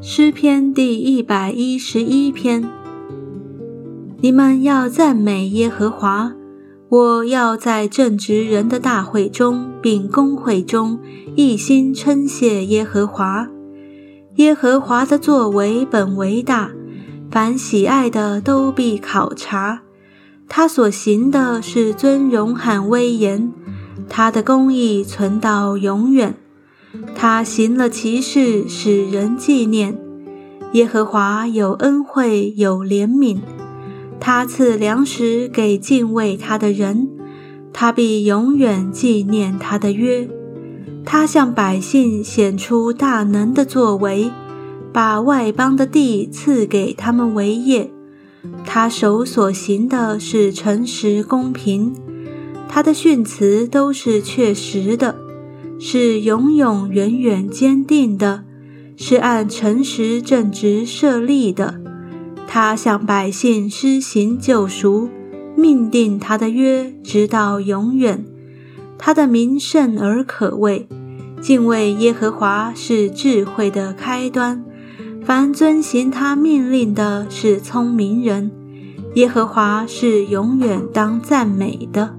诗篇第一百一十一篇。你们要赞美耶和华，我要在正直人的大会中，并公会中一心称谢耶和华。耶和华的作为本为大，凡喜爱的都必考察。他所行的是尊荣和威严，他的公义存到永远。他行了奇事，使人纪念。耶和华有恩惠，有怜悯。他赐粮食给敬畏他的人，他必永远纪念他的约。他向百姓显出大能的作为，把外邦的地赐给他们为业。他手所行的是诚实公平，他的训词都是确实的，是永永远远坚定的。是按诚实正直设立的，他向百姓施行救赎，命定他的约直到永远。他的名甚而可畏，敬畏耶和华是智慧的开端。凡遵行他命令的是聪明人，耶和华是永远当赞美的。